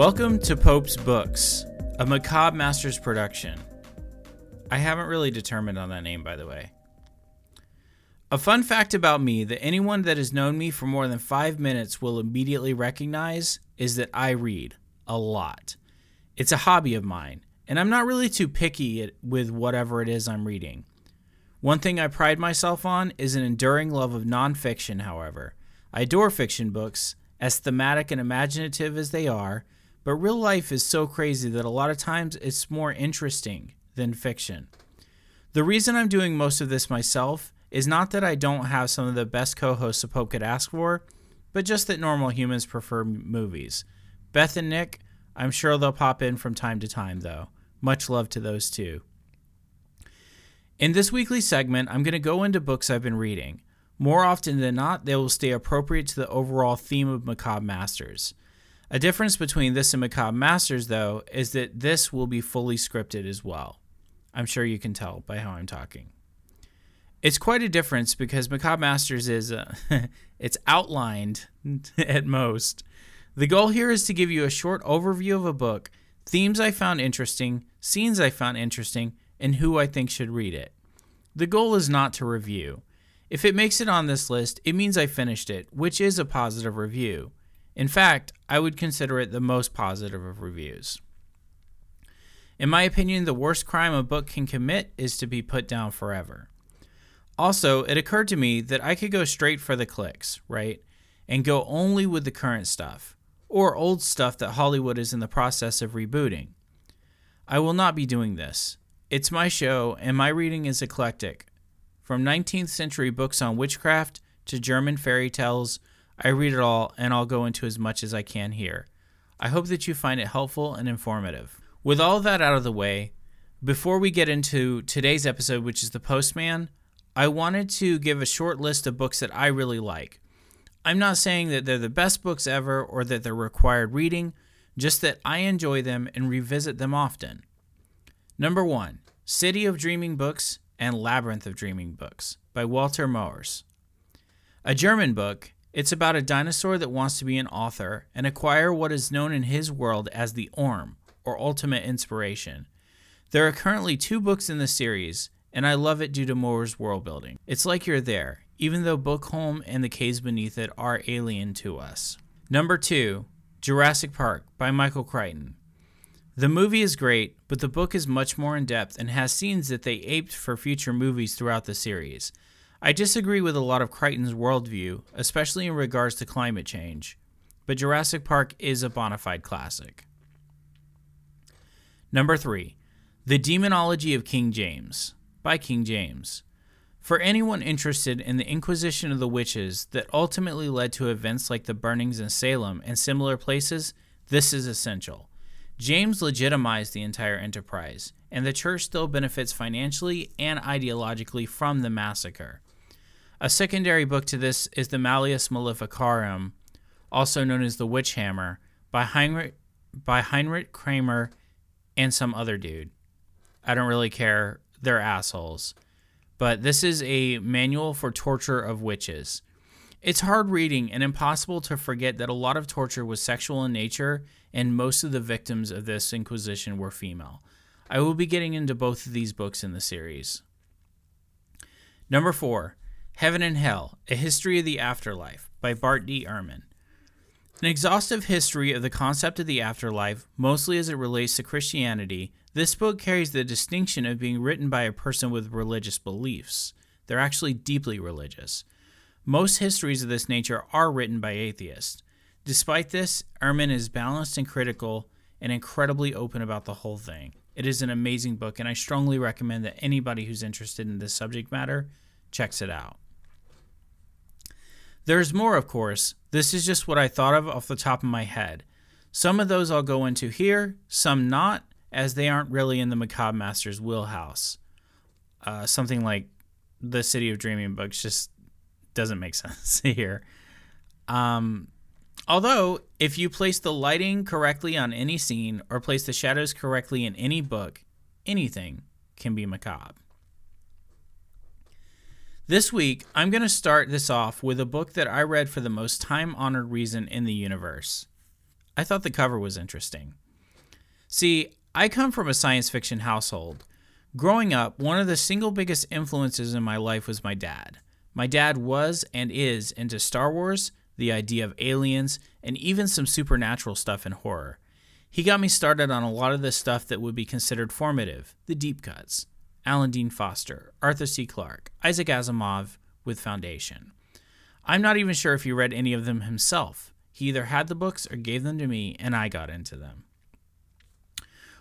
Welcome to Pope's Books, a Macabre Masters production. I haven't really determined on that name, by the way. A fun fact about me that anyone that has known me for more than five minutes will immediately recognize is that I read a lot. It's a hobby of mine, and I'm not really too picky with whatever it is I'm reading. One thing I pride myself on is an enduring love of nonfiction, however. I adore fiction books, as thematic and imaginative as they are, but real life is so crazy that a lot of times it's more interesting than fiction. The reason I'm doing most of this myself is not that I don't have some of the best co hosts a Pope could ask for, but just that normal humans prefer movies. Beth and Nick, I'm sure they'll pop in from time to time, though. Much love to those two. In this weekly segment, I'm going to go into books I've been reading. More often than not, they will stay appropriate to the overall theme of Macabre Masters. A difference between this and Macabre Masters, though, is that this will be fully scripted as well. I'm sure you can tell by how I'm talking. It's quite a difference because Macabre Masters is uh, it's outlined at most. The goal here is to give you a short overview of a book, themes I found interesting, scenes I found interesting, and who I think should read it. The goal is not to review. If it makes it on this list, it means I finished it, which is a positive review. In fact, I would consider it the most positive of reviews. In my opinion, the worst crime a book can commit is to be put down forever. Also, it occurred to me that I could go straight for the clicks, right? And go only with the current stuff, or old stuff that Hollywood is in the process of rebooting. I will not be doing this. It's my show, and my reading is eclectic. From 19th century books on witchcraft to German fairy tales I read it all, and I'll go into as much as I can here. I hope that you find it helpful and informative. With all that out of the way, before we get into today's episode, which is The Postman, I wanted to give a short list of books that I really like. I'm not saying that they're the best books ever or that they're required reading, just that I enjoy them and revisit them often. Number one City of Dreaming Books and Labyrinth of Dreaming Books by Walter Moers. A German book, it's about a dinosaur that wants to be an author and acquire what is known in his world as the Orm, or Ultimate Inspiration. There are currently two books in the series, and I love it due to Moers's world building. It's like you're there, even though Bookholm and the caves beneath it are alien to us. Number two, Jurassic Park by Michael Crichton. The movie is great, but the book is much more in depth and has scenes that they aped for future movies throughout the series. I disagree with a lot of Crichton's worldview, especially in regards to climate change, but Jurassic Park is a bona fide classic. Number 3 The Demonology of King James by King James. For anyone interested in the Inquisition of the Witches that ultimately led to events like the burnings in Salem and similar places, this is essential. James legitimized the entire enterprise, and the church still benefits financially and ideologically from the massacre. A secondary book to this is the Malleus Maleficarum, also known as the Witch Hammer, by Heinrich, by Heinrich Kramer and some other dude. I don't really care. They're assholes. But this is a manual for torture of witches. It's hard reading and impossible to forget that a lot of torture was sexual in nature, and most of the victims of this Inquisition were female. I will be getting into both of these books in the series. Number four, Heaven and Hell A History of the Afterlife by Bart D. Ehrman. An exhaustive history of the concept of the afterlife, mostly as it relates to Christianity, this book carries the distinction of being written by a person with religious beliefs. They're actually deeply religious. Most histories of this nature are written by atheists. Despite this, Ehrman is balanced and critical and incredibly open about the whole thing. It is an amazing book, and I strongly recommend that anybody who's interested in this subject matter checks it out. There's more, of course. This is just what I thought of off the top of my head. Some of those I'll go into here, some not, as they aren't really in the Macabre Master's wheelhouse. Uh, something like the City of Dreaming books just doesn't make sense here. Um, although, if you place the lighting correctly on any scene or place the shadows correctly in any book, anything can be macabre. This week, I'm going to start this off with a book that I read for the most time honored reason in the universe I thought the cover was interesting. See, I come from a science fiction household. Growing up, one of the single biggest influences in my life was my dad. My dad was and is into Star Wars, the idea of aliens, and even some supernatural stuff and horror. He got me started on a lot of the stuff that would be considered formative the deep cuts. Alan Dean Foster, Arthur C. Clarke, Isaac Asimov with Foundation. I'm not even sure if he read any of them himself. He either had the books or gave them to me, and I got into them.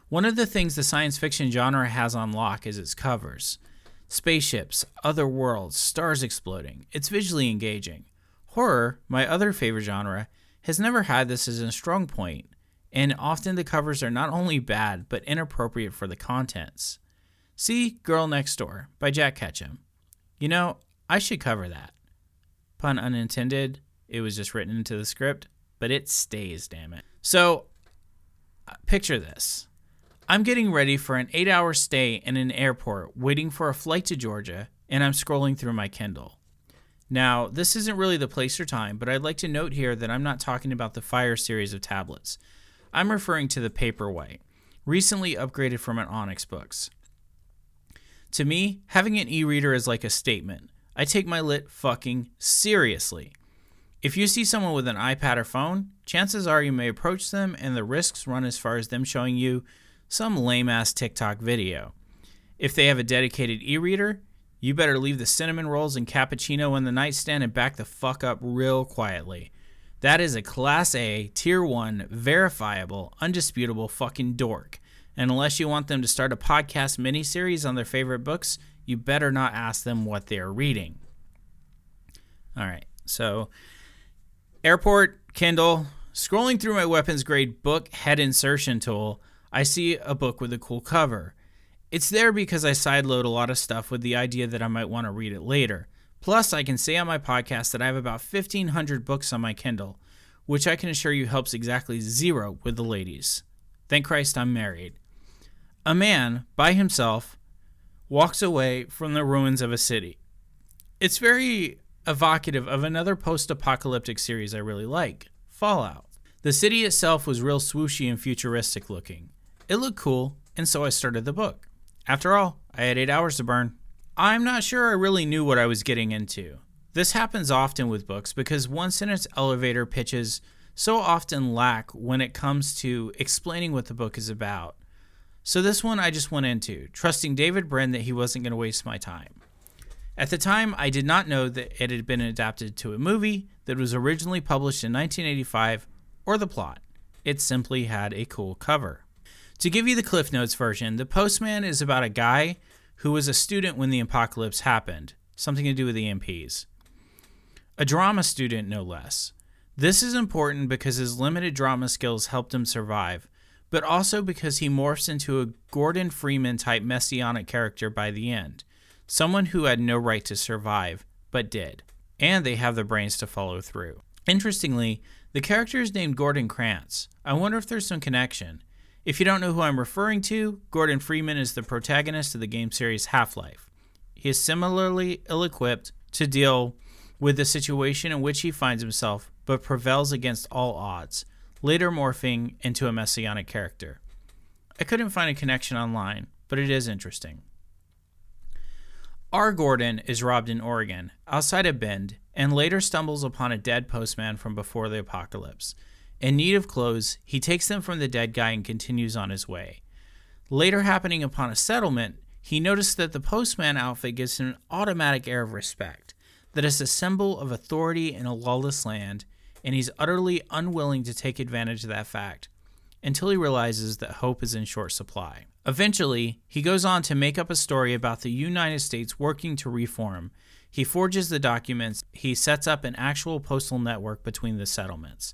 One of the things the science fiction genre has on lock is its covers spaceships, other worlds, stars exploding. It's visually engaging. Horror, my other favorite genre, has never had this as a strong point, and often the covers are not only bad but inappropriate for the contents. See Girl Next Door by Jack Ketchum. You know, I should cover that. Pun unintended, it was just written into the script, but it stays, damn it. So, uh, picture this. I'm getting ready for an eight hour stay in an airport waiting for a flight to Georgia, and I'm scrolling through my Kindle. Now, this isn't really the place or time, but I'd like to note here that I'm not talking about the Fire series of tablets. I'm referring to the Paperwhite, recently upgraded from an Onyx Boox. To me, having an e reader is like a statement. I take my lit fucking seriously. If you see someone with an iPad or phone, chances are you may approach them and the risks run as far as them showing you some lame ass TikTok video. If they have a dedicated e reader, you better leave the cinnamon rolls and cappuccino on the nightstand and back the fuck up real quietly. That is a Class A, Tier 1, verifiable, undisputable fucking dork. And unless you want them to start a podcast miniseries on their favorite books, you better not ask them what they're reading. All right, so airport, Kindle, scrolling through my weapons grade book head insertion tool, I see a book with a cool cover. It's there because I sideload a lot of stuff with the idea that I might want to read it later. Plus, I can say on my podcast that I have about 1,500 books on my Kindle, which I can assure you helps exactly zero with the ladies. Thank Christ I'm married. A man, by himself, walks away from the ruins of a city. It's very evocative of another post apocalyptic series I really like Fallout. The city itself was real swooshy and futuristic looking. It looked cool, and so I started the book. After all, I had eight hours to burn. I'm not sure I really knew what I was getting into. This happens often with books because one sentence elevator pitches so often lack when it comes to explaining what the book is about. So this one I just went into, trusting David Brin that he wasn't going to waste my time. At the time, I did not know that it had been adapted to a movie that was originally published in 1985 or the plot. It simply had a cool cover. To give you the Cliff Notes version, The Postman is about a guy who was a student when the apocalypse happened, something to do with EMPs. A drama student, no less. This is important because his limited drama skills helped him survive, but also because he morphs into a Gordon Freeman type messianic character by the end. Someone who had no right to survive, but did. And they have the brains to follow through. Interestingly, the character is named Gordon Krantz. I wonder if there's some connection. If you don't know who I'm referring to, Gordon Freeman is the protagonist of the game series Half Life. He is similarly ill equipped to deal with the situation in which he finds himself, but prevails against all odds later morphing into a messianic character. I couldn't find a connection online, but it is interesting. R. Gordon is robbed in Oregon, outside of Bend, and later stumbles upon a dead postman from before the apocalypse. In need of clothes, he takes them from the dead guy and continues on his way. Later happening upon a settlement, he noticed that the postman outfit gives him an automatic air of respect, that is a symbol of authority in a lawless land, and he's utterly unwilling to take advantage of that fact until he realizes that hope is in short supply. Eventually, he goes on to make up a story about the United States working to reform. He forges the documents, he sets up an actual postal network between the settlements.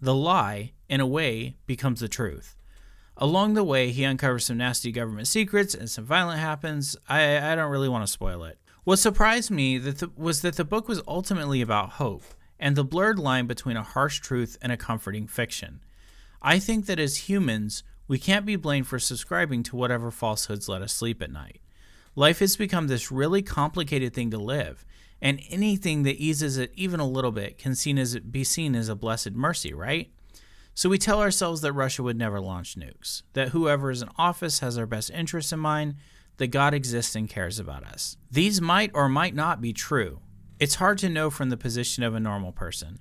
The lie, in a way, becomes the truth. Along the way, he uncovers some nasty government secrets and some violence happens. I, I don't really want to spoil it. What surprised me that the, was that the book was ultimately about hope and the blurred line between a harsh truth and a comforting fiction. I think that as humans, we can't be blamed for subscribing to whatever falsehoods let us sleep at night. Life has become this really complicated thing to live, and anything that eases it even a little bit can seen as, be seen as a blessed mercy, right? So we tell ourselves that Russia would never launch nukes, that whoever is in office has our best interests in mind, that God exists and cares about us. These might or might not be true. It's hard to know from the position of a normal person,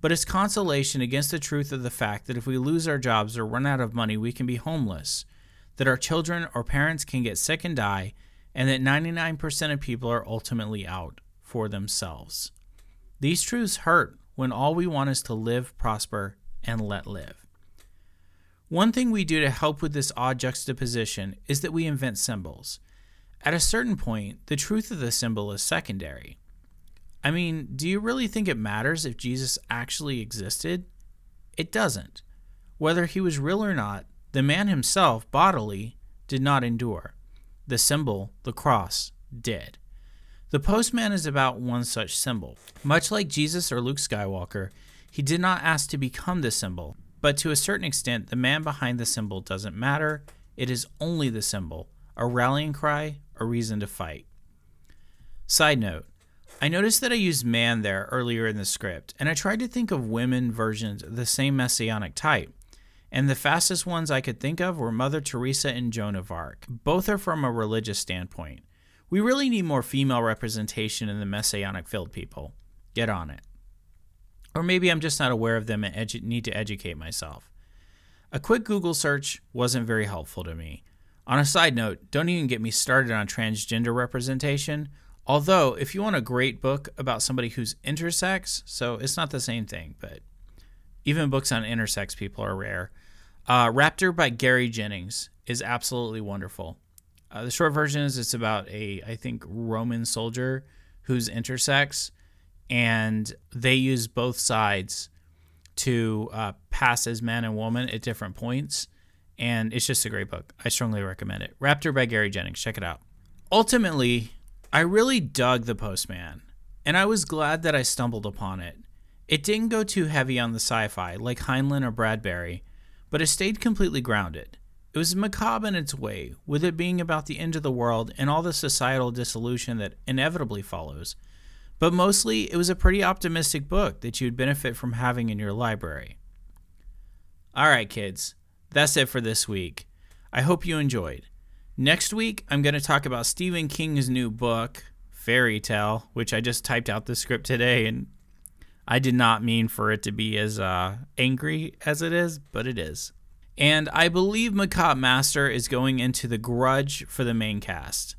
but it's consolation against the truth of the fact that if we lose our jobs or run out of money, we can be homeless, that our children or parents can get sick and die, and that 99% of people are ultimately out for themselves. These truths hurt when all we want is to live, prosper, and let live. One thing we do to help with this odd juxtaposition is that we invent symbols. At a certain point, the truth of the symbol is secondary. I mean, do you really think it matters if Jesus actually existed? It doesn't. Whether he was real or not, the man himself, bodily, did not endure. The symbol, the cross, did. The postman is about one such symbol. Much like Jesus or Luke Skywalker, he did not ask to become the symbol, but to a certain extent, the man behind the symbol doesn't matter. It is only the symbol, a rallying cry, a reason to fight. Side note I noticed that I used man there earlier in the script, and I tried to think of women versions of the same messianic type. And the fastest ones I could think of were Mother Teresa and Joan of Arc. Both are from a religious standpoint. We really need more female representation in the messianic field, people. Get on it. Or maybe I'm just not aware of them and edu- need to educate myself. A quick Google search wasn't very helpful to me. On a side note, don't even get me started on transgender representation. Although, if you want a great book about somebody who's intersex, so it's not the same thing, but even books on intersex people are rare. Uh, Raptor by Gary Jennings is absolutely wonderful. Uh, the short version is it's about a, I think, Roman soldier who's intersex, and they use both sides to uh, pass as man and woman at different points. And it's just a great book. I strongly recommend it. Raptor by Gary Jennings. Check it out. Ultimately, I really dug The Postman, and I was glad that I stumbled upon it. It didn't go too heavy on the sci fi like Heinlein or Bradbury, but it stayed completely grounded. It was macabre in its way, with it being about the end of the world and all the societal dissolution that inevitably follows. But mostly, it was a pretty optimistic book that you'd benefit from having in your library. All right, kids, that's it for this week. I hope you enjoyed. Next week, I'm going to talk about Stephen King's new book, Fairy Tale, which I just typed out the script today, and I did not mean for it to be as uh, angry as it is, but it is. And I believe Macabre Master is going into the grudge for the main cast.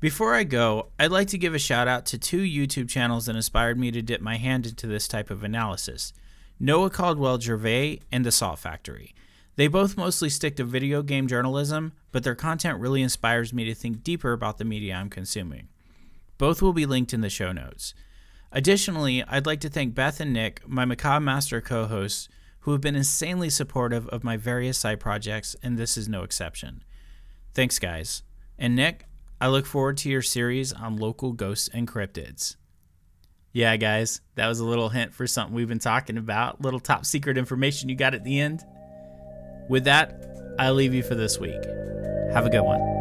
Before I go, I'd like to give a shout out to two YouTube channels that inspired me to dip my hand into this type of analysis Noah Caldwell Gervais and The Salt Factory. They both mostly stick to video game journalism, but their content really inspires me to think deeper about the media I'm consuming. Both will be linked in the show notes. Additionally, I'd like to thank Beth and Nick, my Macabre Master co hosts, who have been insanely supportive of my various side projects, and this is no exception. Thanks, guys. And Nick, I look forward to your series on local ghosts and cryptids. Yeah, guys, that was a little hint for something we've been talking about, little top secret information you got at the end. With that, I leave you for this week. Have a good one.